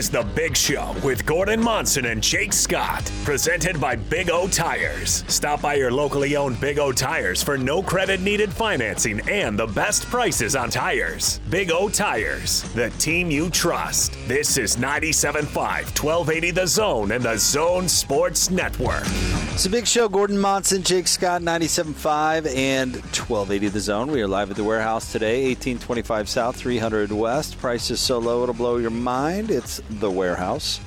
is The Big Show with Gordon Monson and Jake Scott, presented by Big O Tires. Stop by your locally owned Big O Tires for no credit needed financing and the best prices on tires. Big O Tires, the team you trust. This is 97.5, 1280 The Zone and The Zone Sports Network. It's a big show. Gordon Monson, Jake Scott, 97.5 and 1280 The Zone. We are live at the warehouse today, 1825 South, 300 West. Price is so low it'll blow your mind. It's the warehouse.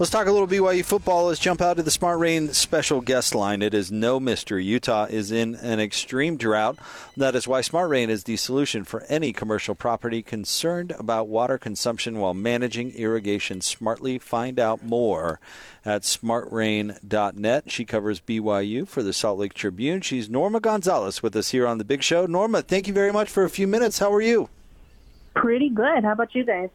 Let's talk a little BYU football. Let's jump out to the Smart Rain special guest line. It is no mystery. Utah is in an extreme drought. That is why Smart Rain is the solution for any commercial property concerned about water consumption while managing irrigation smartly. Find out more at smartrain.net. She covers BYU for the Salt Lake Tribune. She's Norma Gonzalez with us here on the Big Show. Norma, thank you very much for a few minutes. How are you? Pretty good. How about you guys?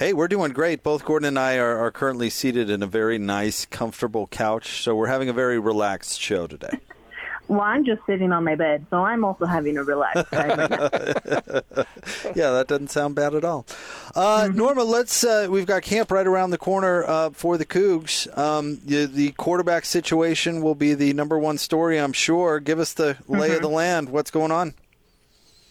Hey, we're doing great. Both Gordon and I are, are currently seated in a very nice, comfortable couch, so we're having a very relaxed show today. Well, I'm just sitting on my bed, so I'm also having a relaxed time right yeah, that doesn't sound bad at all. Uh, Mm-hmm. Norma, let's. Uh, we've got camp right around the corner uh, for the Cougs. Um, the, the quarterback situation will be the number one story, I'm sure. Give us the lay Mm-hmm. of the land. What's going on?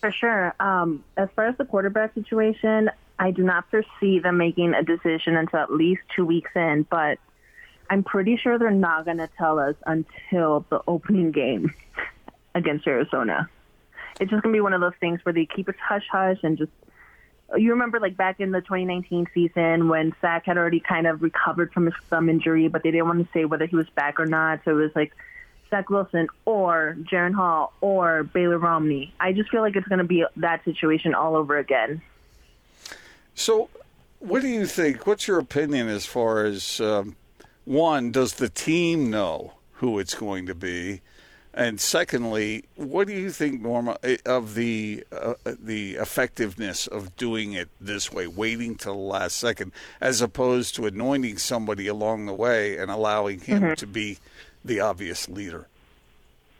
For sure. Um, as far as the quarterback situation, I do not foresee them making a decision until at least two weeks in, but I'm pretty sure they're not going to tell us until the opening game against Arizona. It's just going to be one of those things where they keep it hush hush and just. You remember, like back in the 2019 season when Zach had already kind of recovered from his thumb injury, but they didn't want to say whether he was back or not. So it was like Zach Wilson or Jaren Hall or Baylor Romney. I just feel like it's going to be that situation all over again. So, what do you think? What's your opinion as far as um, one? Does the team know who it's going to be? And secondly, what do you think, Norma, eh, of the uh, the effectiveness of doing it this way, waiting till the last second, as opposed to anointing somebody along the way and allowing him to be the obvious leader?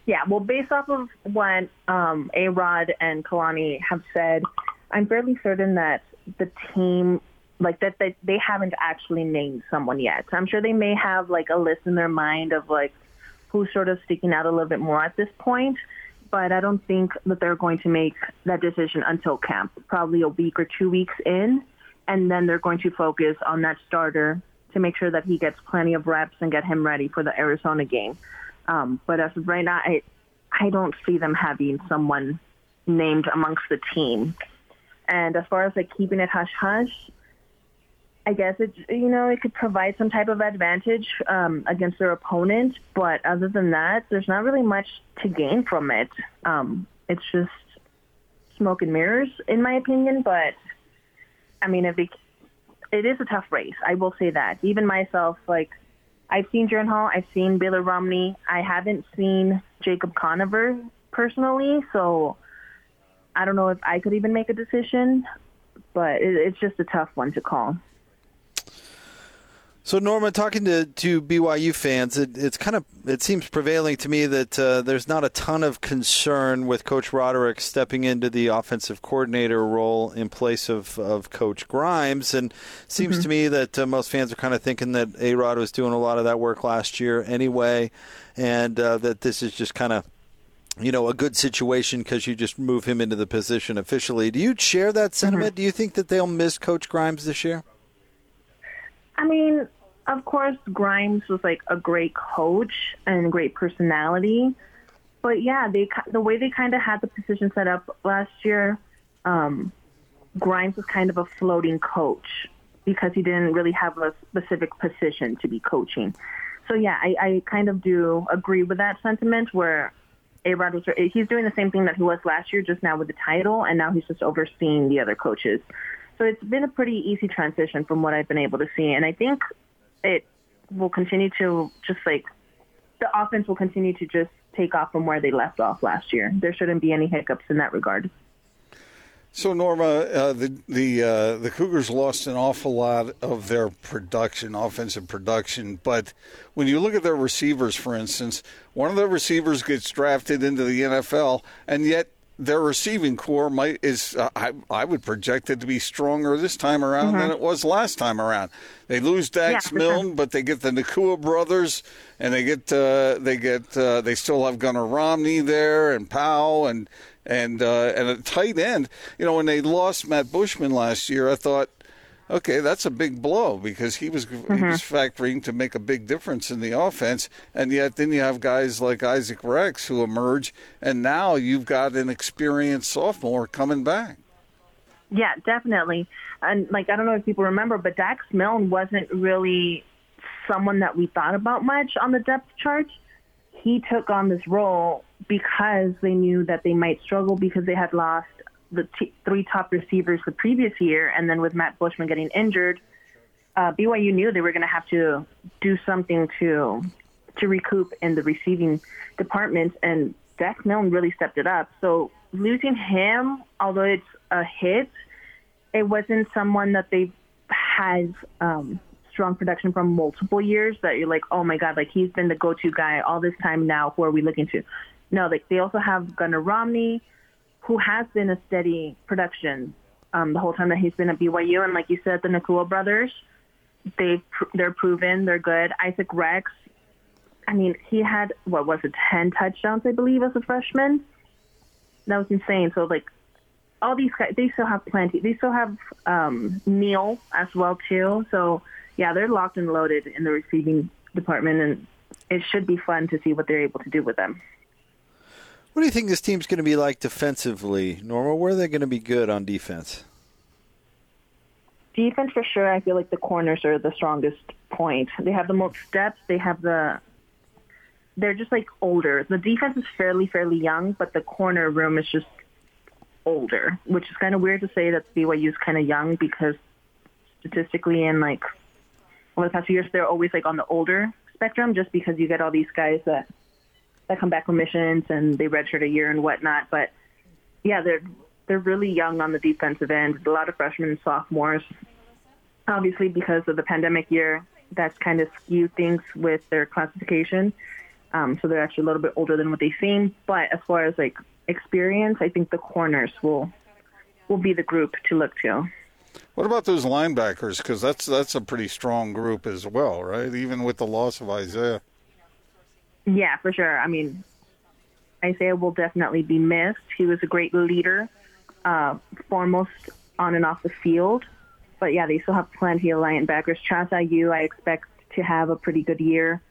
Yeah, well, based off of what um, A Rod and Kalani have said, I'm fairly certain that the team, like that, they, they haven't actually named someone yet. I'm sure they may have like a list in their mind of like who's sort of sticking out a little bit more at this point, but I don't think that they're going to make that decision until camp, probably a week or two weeks in, and then they're going to focus on that starter to make sure that he gets plenty of reps and get him ready for the Arizona game. Um, but as of right now, I I don't see them having someone named amongst the team. And as far as like keeping it hush hush, I guess it you know it could provide some type of advantage um, against their opponent. But other than that, there's not really much to gain from it. Um, it's just smoke and mirrors, in my opinion. But I mean, if it, it is a tough race, I will say that. Even myself, like I've seen Jaren Hall, I've seen Baylor Romney. I haven't seen Jacob Conover personally, so I don't know if I could even make a decision. But it, it's just a tough one to call. So, Norma, talking to, to BYU fans, it, it's kind of it seems prevailing to me that uh, there's not a ton of concern with Coach Roderick stepping into the offensive coordinator role in place of, of Coach Grimes, and it seems to me that uh, most fans are kind of thinking that A Rod was doing a lot of that work last year anyway, and uh, that this is just kind of you know a good situation because you just move him into the position officially. Do you share that sentiment? Do you think that they'll miss Coach Grimes this year? I mean, of course, Grimes was like a great coach and great personality, but yeah, they the way they kind of had the position set up last year, um, Grimes was kind of a floating coach because he didn't really have a specific position to be coaching. So yeah, I, I kind of do agree with that sentiment where A Rod was he's doing the same thing that he was last year, just now with the title, and now he's just overseeing the other coaches. So it's been a pretty easy transition from what I've been able to see, and I think it will continue to just like the offense will continue to just take off from where they left off last year. There shouldn't be any hiccups in that regard. So Norma, uh, the the uh, the Cougars lost an awful lot of their production, offensive production. But when you look at their receivers, for instance, one of their receivers gets drafted into the NFL, and yet their receiving corps might is uh, I, I would project it to be stronger this time around than it was last time around. They lose Dax Mm-hmm. Yeah, for sure. Milne, but they get the Nacua brothers, and they get uh, they get uh, they still have Gunnar Romney there and Powell and and uh, and a tight end. You know, when they lost Matt Bushman last year, I thought. Okay, that's a big blow because he was he mm-hmm. was factoring to make a big difference in the offense, and yet then you have guys like Isaac Rex who emerge, and now you've got an experienced sophomore coming back. Yeah, definitely. And like I don't know if people remember, but Dax Milne wasn't really someone that we thought about much on the depth chart. He took on this role because they knew that they might struggle because they had lost the t- three top receivers the previous year, and then with Matt Bushman getting injured, uh, BYU knew they were going to have to do something to to recoup in the receiving department, and Dax Milne really stepped it up. So losing him, although it's a hit, it wasn't someone that they've had um, strong production from multiple years that you're like, oh my god, like he's been the go-to guy all this time now. Who are we looking to? No, like they also have Gunnar Romney, who has been a steady production um, the whole time that he's been at BYU, and like you said, the Nacua brothers, they they're proven, they're good. Isaac Rex, I mean, he had what was it, ten touchdowns, I believe, as a freshman. That was insane. So like all these guys, they still have plenty. They still have um, Neil as well too. So yeah, they're locked and loaded in the receiving department, and it should be fun to see what they're able to do with them. What do you think this team's going to be like defensively, Norma? Where are they going to be good on defense? Defense for sure. I feel like the corners are the strongest point. They have the most depth. They have the. They're just like older. The defense is fairly fairly young, but the corner room is just older, which is kind of weird to say that BYU is kind of young because statistically and like over the past few years they're always like on the older spectrum, just because you get all these guys that that come back from missions and they redshirt a year and whatnot. But yeah, they're they're really young on the defensive end. A lot of freshmen and sophomores. Obviously, because of the pandemic year, that's kind of skewed things with their classification. Um, so they're actually a little bit older than what they seem. But as far as like experience, I think the corners will will be the group to look to. What about those linebackers? Because that's that's a pretty strong group as well, right? Even with the loss of Isaiah. Yeah, for sure. I mean, Isaiah will definitely be missed. He was a great leader, uh, foremost on and off the field. But yeah, they still have plenty of linebackers. Chaz Ayu, I expect to have a pretty good year.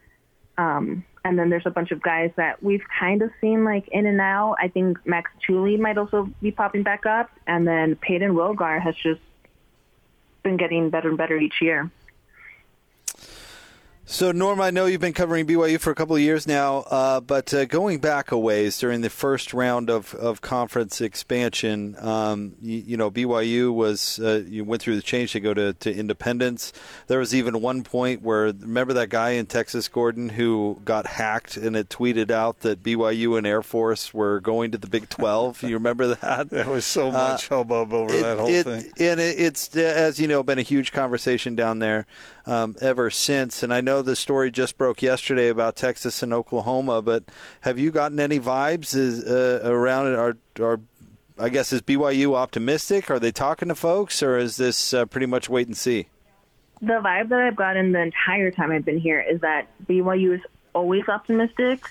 Um, and then there's a bunch of guys that we've kind of seen like in and out. I think Max Tooley might also be popping back up. And then Payton Wilgar has just been getting better and better each year. So, Norm, I know you've been covering BYU for a couple of years now, uh, but uh, going back a ways during the first round of, of conference expansion, um, you, you, know, BYU was, uh, you went through the change to go to, to independence. There was even one point where, remember that guy in Texas, Gordon, who got hacked and it tweeted out that BYU and Air Force were going to the Big 12? you remember that? There was so much hubbub over it, that whole it, thing. And it, it's, as you know, been a huge conversation down there um, ever since. And I know the story just broke yesterday about Texas and Oklahoma, but have you gotten any vibes is, uh, around it? Are, are I guess is BYU optimistic? Are they talking to folks, or is this uh, pretty much wait and see? The vibe that I've gotten the entire time I've been here is that BYU is always optimistic,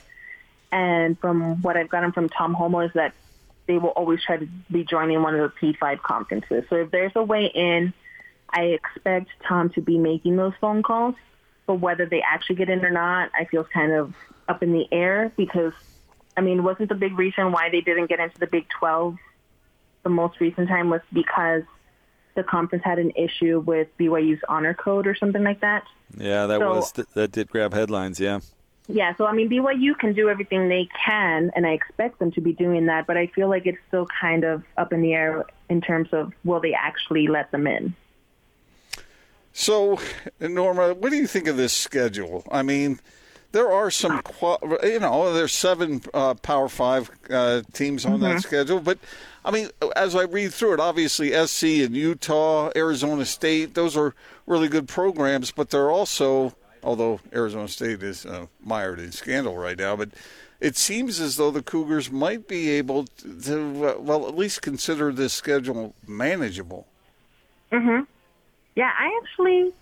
and from what I've gotten from Tom Holmoe is that they will always try to be joining one of the P5 conferences. So if there's a way in, I expect Tom to be making those phone calls. But whether they actually get in or not, I feel kind of up in the air because, I mean, wasn't the big reason why they didn't get into the Big 12 the most recent time was because the conference had an issue with BYU's honor code or something like that. Yeah, that So- was that did grab headlines. Yeah. Yeah, so I mean, BYU can do everything they can, and I expect them to be doing that, but I feel like it's still kind of up in the air in terms of will they actually let them in. So, Norma, what do you think of this schedule? I mean, there are some, you know, there's seven uh, Power Five uh, teams on that schedule, but I mean, as I read through it, obviously SC and Utah, Arizona State, those are really good programs, but they're also although Arizona State is uh, mired in scandal right now. But it seems as though the Cougars might be able to, uh, well, at least consider this schedule manageable. Mm-hmm. Yeah, I actually,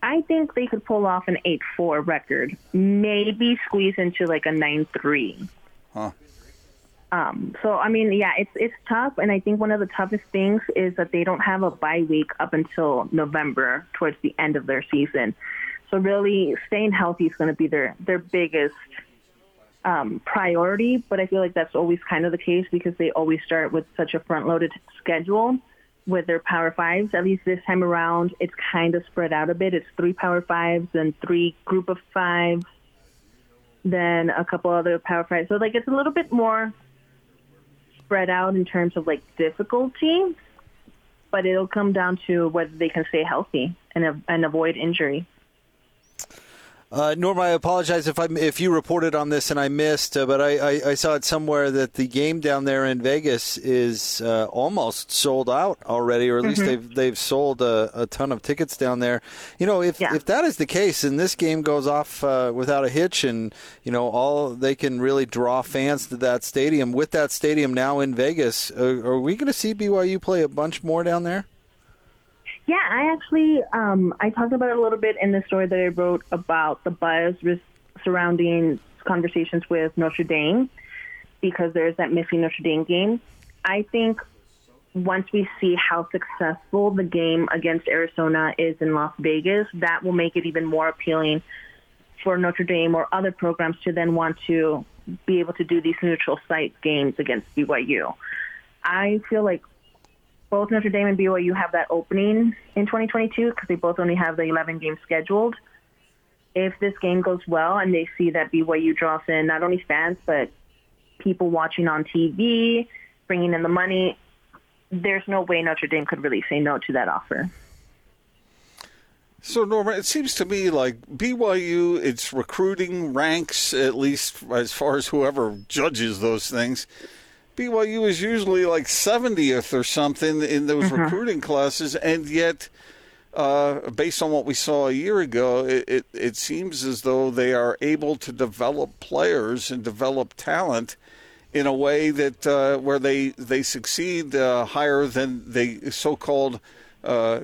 I think they could pull off an eight-four record, maybe squeeze into like a nine-three. Huh. Um, so I mean, yeah, it's it's tough, and I think one of the toughest things is that they don't have a bye week up until November, towards the end of their season. So really, staying healthy is going to be their their biggest um, priority. But I feel like that's always kind of the case because they always start with such a front-loaded schedule with their Power Fives. At least this time around, it's kind of spread out a bit. It's three Power Fives and three Group of Fives, then a couple other Power Fives. So like it's a little bit more spread out in terms of like difficulty, but it'll come down to whether they can stay healthy and and avoid injury. Uh, Norma, I apologize if I if you reported on this and I missed, uh, but I, I, I, saw it somewhere that the game down there in Vegas is uh, almost sold out already, or at mm-hmm. least they've they've sold a, a, ton of tickets down there. You know, if yeah. if that is the case, and this game goes off uh, without a hitch, and you know all they can really draw fans to that stadium. With that stadium now in Vegas, uh, are we going to see BYU play a bunch more down there? Yeah, I actually um, I talked about it a little bit in the story that I wrote about the buzz surrounding conversations with Notre Dame because there's that missing Notre Dame game. I think once we see how successful the game against Arizona is in Las Vegas, that will make it even more appealing for Notre Dame or other programs to then want to be able to do these neutral site games against BYU. I feel like both Notre Dame and BYU have that opening in 2022 because they both only have the 11 games scheduled. If this game goes well and they see that BYU draws in not only fans but people watching on TV, bringing in the money, there's no way Notre Dame could really say no to that offer. So, Norma, it seems to me like BYU, its recruiting ranks, at least as far as whoever judges those things, BYU is usually like 70th or something in those mm-hmm. recruiting classes, and yet, uh, based on what we saw a year ago, it, it, it, seems as though they are able to develop players and develop talent in a way that uh, where they they succeed uh, higher than the so-called. Uh,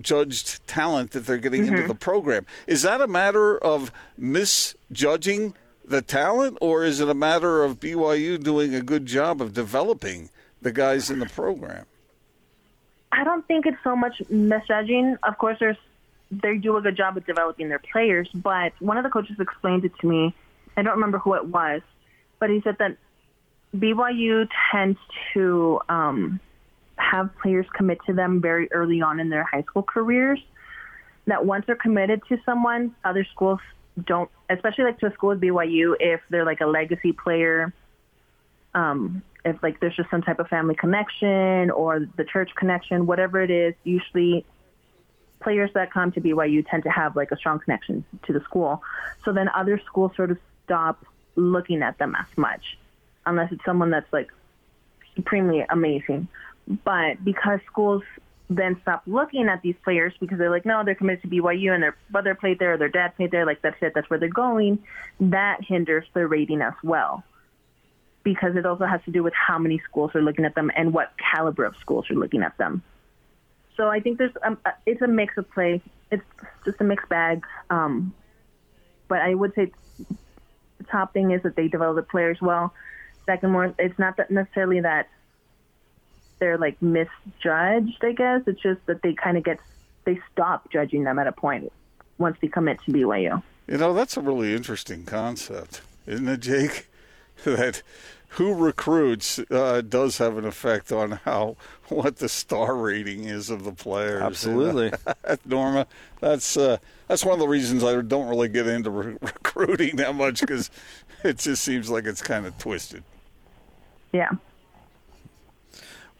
judged talent that they're getting mm-hmm. into the program. Is that a matter of misjudging the talent, or is it a matter of BYU doing a good job of developing the guys in the program? I don't think it's so much misjudging. Of course, there's they do a good job of developing their players, but one of the coaches explained it to me. I don't remember who it was, but he said that BYU tends to um, have players commit to them very early on in their high school careers. That once they're committed to someone, other schools don't, especially like to a school with BYU, if they're like a legacy player, um, if like there's just some type of family connection or the church connection, whatever it is, usually players that come to BYU tend to have like a strong connection to the school. So then other schools sort of stop looking at them as much, unless it's someone that's like supremely amazing. But because schools then stop looking at these players because they're like, no, they're committed to BYU and their brother played there or their dad played there. Like, that's it. That's where they're going. That hinders their rating as well because it also has to do with how many schools are looking at them and what caliber of schools are looking at them. So I think there's um, it's a mix of play. It's just a mixed bag. Um, but I would say the top thing is that they develop the players well. Second, more it's not that necessarily that they're like misjudged. I guess it's just that they kind of get they stop judging them at a point once they commit to BYU. You know, that's a really interesting concept, isn't it, Jake? that who recruits uh, does have an effect on how what the star rating is of the players. Absolutely, and, uh, Norma. That's uh, that's one of the reasons I don't really get into re- recruiting that much because it just seems like it's kind of twisted. Yeah.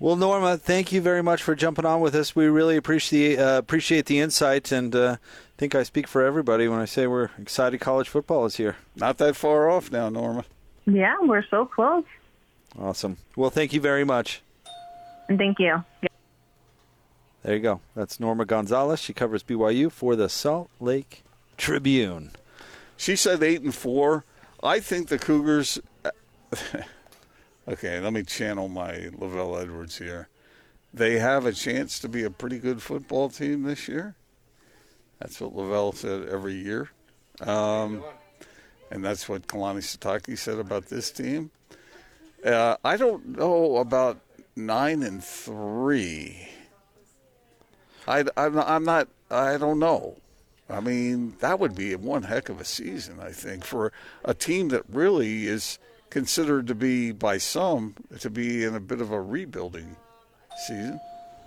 Well, Norma, thank you very much for jumping on with us. We really appreciate uh, appreciate the insight, and uh, I think I speak for everybody when I say we're excited. College football is here. Not that far off now, Norma. Yeah, we're so close. Awesome. Well, thank you very much. Thank you. There you go. That's Norma Gonzalez. She covers BYU for the Salt Lake Tribune. She said eight and four. I think the Cougars. Okay, let me channel my LaVell Edwards here. They have a chance to be a pretty good football team this year. That's what LaVell said every year. Um, and that's what Kalani Sitake said about this team. Uh, I don't know about nine and three. I, I'm, I'm not. I don't know. I mean, that would be one heck of a season, I think, for a team that really is considered to be, by some, to be in a bit of a rebuilding season.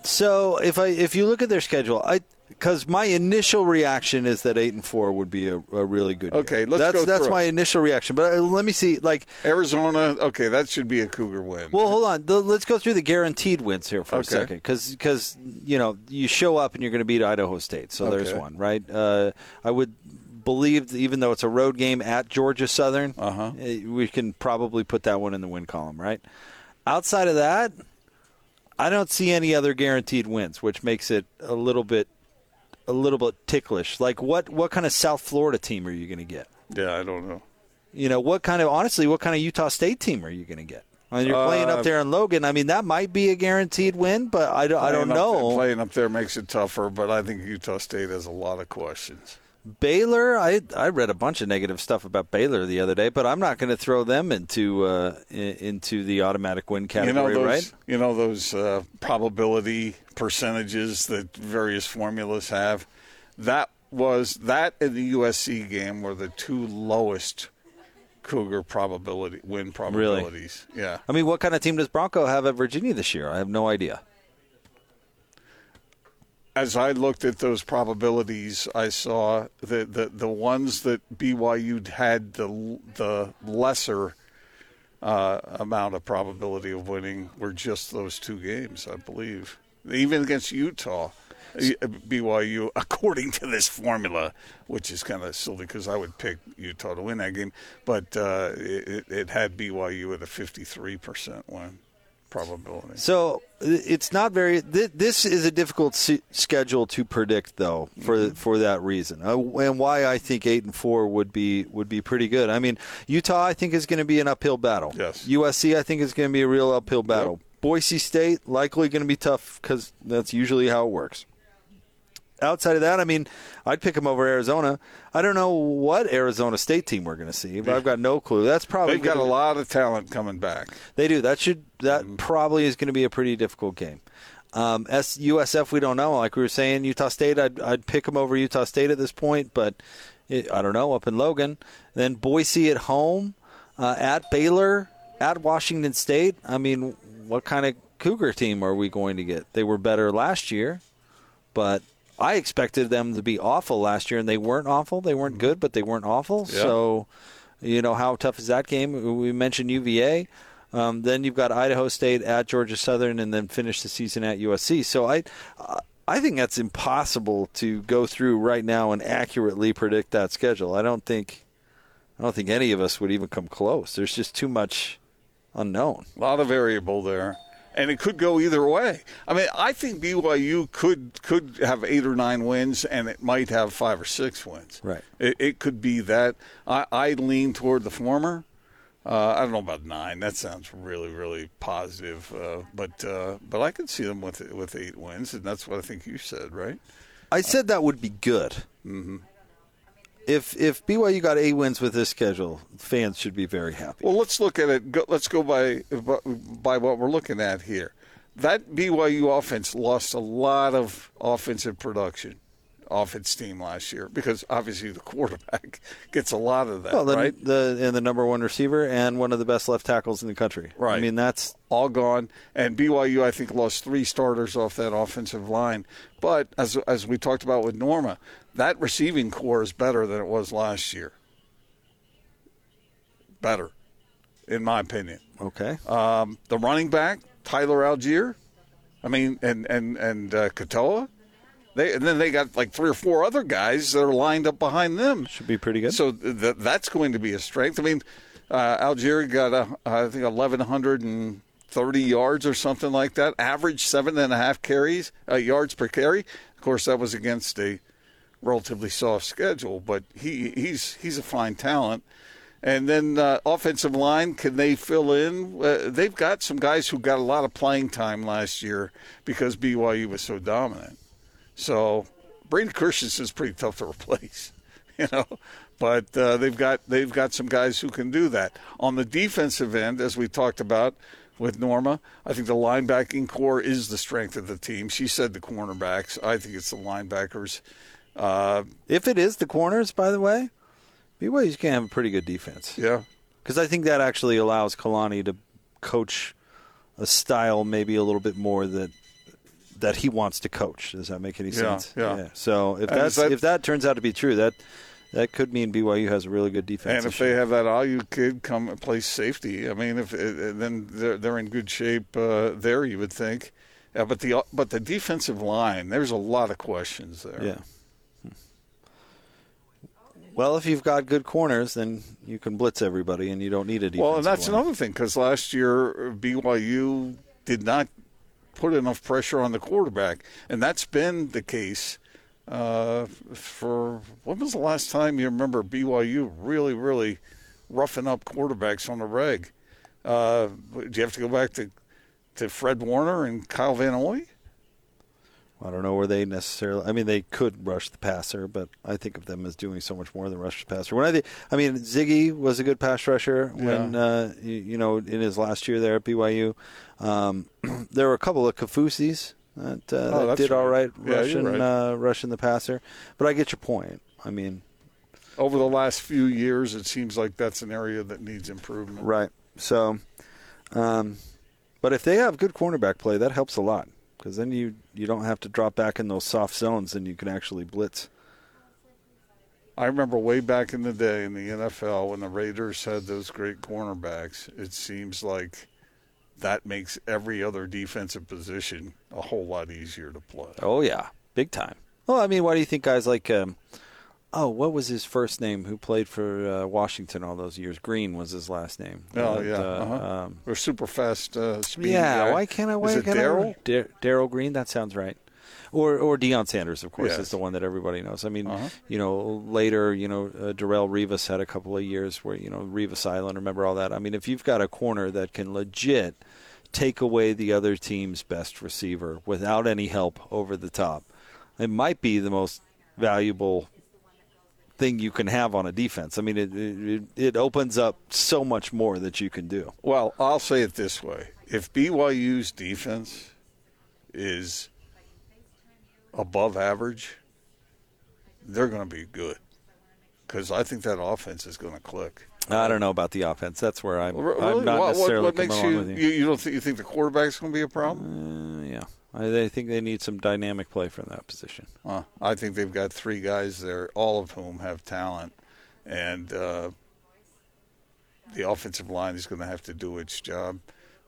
So if I if you look at their schedule, I because my initial reaction is that eight and four would be a, a really good. Year. Okay, let's that's go that's through my initial reaction. But uh, let me see, like, Arizona, okay, that should be a Cougar win. well, hold on. Let's go through the guaranteed wins here for a second, because because you know you show up and you're going to beat Idaho State, so there's one, right? Uh, I would believe, even though it's a road game at Georgia Southern, Uh-huh. eh, we can probably put that one in the win column, right? Outside of that, I don't see any other guaranteed wins, which makes it a little bit a little bit ticklish. Like what what kind of South Florida team are you going to get? yeah, I don't know. You know, what kind of honestly, what kind of Utah State team are you going to get? I mean, you're playing Uh, up there in Logan. I mean, that might be a guaranteed win, but I don't, I don't up there- know. playing up there makes it tougher, but I think Utah State has a lot of questions. Baylor, I I read a bunch of negative stuff about Baylor the other day, but I'm not going to throw them into uh, into the automatic win You category, know those, right? you know those uh, probability percentages that various formulas have. That was that in the USC game were the two lowest Cougar probability win probabilities. Yeah, I mean, what kind of team does Bronco have at Virginia this year? I have no idea. As I looked at those probabilities, I saw that the, the ones that BYU had the the lesser uh, amount of probability of winning were just those two games, I believe. Even against Utah, BYU, according to this formula, which is kind of silly because I would pick Utah to win that game, but uh, it, it had BYU at a 53% win probability. So it's not very. Th- this is a difficult se- schedule to predict, though, for Mm-hmm. for that reason, uh, and why I think eight and four would be would be pretty good. I mean, Utah, I think is going to be an uphill battle. Yes. USC, I think is going to be a real uphill battle. Boise State likely going to be tough because that's usually how it works. Outside of that, I mean, I'd pick them over Arizona. I don't know what Arizona State team we're going to see, but I've got no clue. That's probably They've got a lot of talent coming back. they do. That should that probably is going to be a pretty difficult game. Um, S, USF, we don't know. Like we were saying, Utah State, I'd, I'd pick them over Utah State at this point, but it, I don't know. Up in Logan, then Boise at home, uh, at Baylor, at Washington State. I mean, what kind of Cougar team are we going to get? They were better last year, but I expected them to be awful last year, and they weren't awful. They weren't good, but they weren't awful. Yeah. So, you know, how tough is that game? We mentioned UVA. Um, then you've got Idaho State at Georgia Southern, and then finish the season at USC. So I, I think that's impossible to go through right now and accurately predict that schedule. I don't think, I don't think any of us would even come close. There's just too much unknown. A lot of variable there, and it could go either way. I mean, I think BYU could could have eight or nine wins, and it might have five or six wins. Right. It, it could be that. I, I lean toward the former. Uh, I don't know about nine. That sounds really, really positive. Uh, but uh, but I could see them with with eight wins, and that's what I think you said, right? I said that would be good. Mm-hmm. If if BYU got eight wins with this schedule, fans should be very happy. Well, let's look at it. Go, let's go by by what we're looking at here. That BYU offense lost a lot of offensive production off its team last year because obviously the quarterback gets a lot of that, Well, the, right? the and the number one receiver and one of the best left tackles in the country. Right. I mean, that's all gone. And BYU, I think, lost three starters off that offensive line. But as as we talked about with Norma, that receiving corps is better than it was last year. Better, in my opinion. okay. Um, the running back, Tyler Allgeier, I mean, and and and uh, Katoa. They and then they got like three or four other guys that are lined up behind them. Should be pretty good. So th- that's going to be a strength. I mean, uh, Allgeier got a, I think eleven hundred and thirty yards or something like that. Average seven and a half carries uh, yards per carry. Of course, that was against a relatively soft schedule, but he he's he's a fine talent. And then uh, offensive line, can they fill in? Uh, they've got some guys who got a lot of playing time last year because BYU was so dominant. So Brady Christensen's pretty tough to replace, you know. But uh, they've got they've got some guys who can do that. On the defensive end, as we talked about with Norma, I think the linebacking corps is the strength of the team. She said the cornerbacks. I think it's the linebackers. Uh, if it is the corners, by the way, BYU's can have a pretty good defense. Yeah, because I think that actually allows Kalani to coach a style maybe a little bit more that that he wants to coach. Does that make any sense? Yeah. yeah. So if that's that, if that turns out to be true, that that could mean BYU has a really good defense. And if they have that Ayu kid come and play safety, I mean, if eh, eh, then they're they're in good shape uh, there, you would think. Yeah, but the but the defensive line, there's a lot of questions there. Yeah. Well, if you've got good corners, then you can blitz everybody, and you don't need a defense. Well, and that's line. another thing because last year uh, BYU did not put enough pressure on the quarterback, and that's been the case uh, for when was the last time you remember BYU really, really roughing up quarterbacks on the reg? Uh, do you have to go back to to Fred Warner and Kyle Van Noy? I don't know where they necessarily. I mean, they could rush the passer, but I think of them as doing so much more than rush the passer. When I, think, I mean, Ziggy was a good pass rusher when yeah. uh, you, you, know in his last year there at BYU. Um, there were a couple of Kaufusis that, uh, oh, that did right. all right yeah, rushing right. uh, rushing the passer, but I get your point. I mean, over the last few years, it seems like that's an area that needs improvement. Right. So, um, but if they have good cornerback play, that helps a lot because then you you don't have to drop back in those soft zones and you can actually blitz. I remember way back in the day in the NFL when the Raiders had those great cornerbacks. It seems like that makes every other defensive position a whole lot easier to play. Oh yeah, big time. Well, I mean, why do you think guys like um, oh, what was his first name? Who played for uh, Washington all those years? Green was his last name. Oh yeah, uh, uh-huh. um, or super fast uh, speed. Yeah, guy. why can't I? Why Is it Darrell? Darrell Green. That sounds right. Or or Deion Sanders, of course, yes. is the one that everybody knows. I mean, uh-huh. you know, later, you know, uh, Darrelle Revis had a couple of years where you know Revis Island. Remember all that? I mean, if you've got a corner that can legit take away the other team's best receiver without any help over the top, it might be the most valuable thing you can have on a defense. I mean, it, it, it opens up so much more that you can do. Well, I'll say it this way: if BYU's defense is above average, they're going to be good because I think that offense is going to click. I don't know about the offense. That's where I'm, really? I'm not necessarily what, what makes you, you, you, don't think you think the quarterback's going to be a problem? Uh, yeah. I, think they need some dynamic play from that position. I think they've got three guys there, all of whom have talent, and uh, the offensive line is going to have to do its job.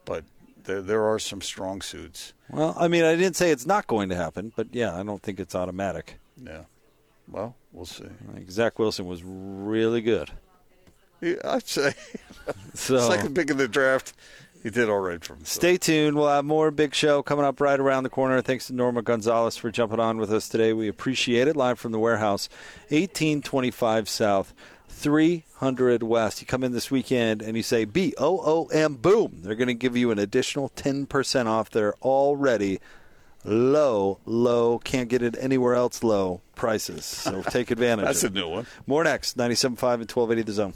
But there, there are some strong suits. Well, I mean, I didn't say it's not going to happen, but yeah, I don't think it's automatic. Yeah. Well, we'll see. Like Zach Wilson was really good. Yeah, I'd say so, second pick in the draft. He did all right for himself. Stay tuned. We'll have more big show coming up right around the corner. Thanks to Norma Gonzalez for jumping on with us today. We appreciate it. Live from the warehouse, 1825 South, 300 West. You come in this weekend and you say B O O M, boom. They're going to give you an additional 10% off their already low, low, can't get it anywhere else low prices. So take advantage That's a new one. More next, 97.5 and 1280 The Zone.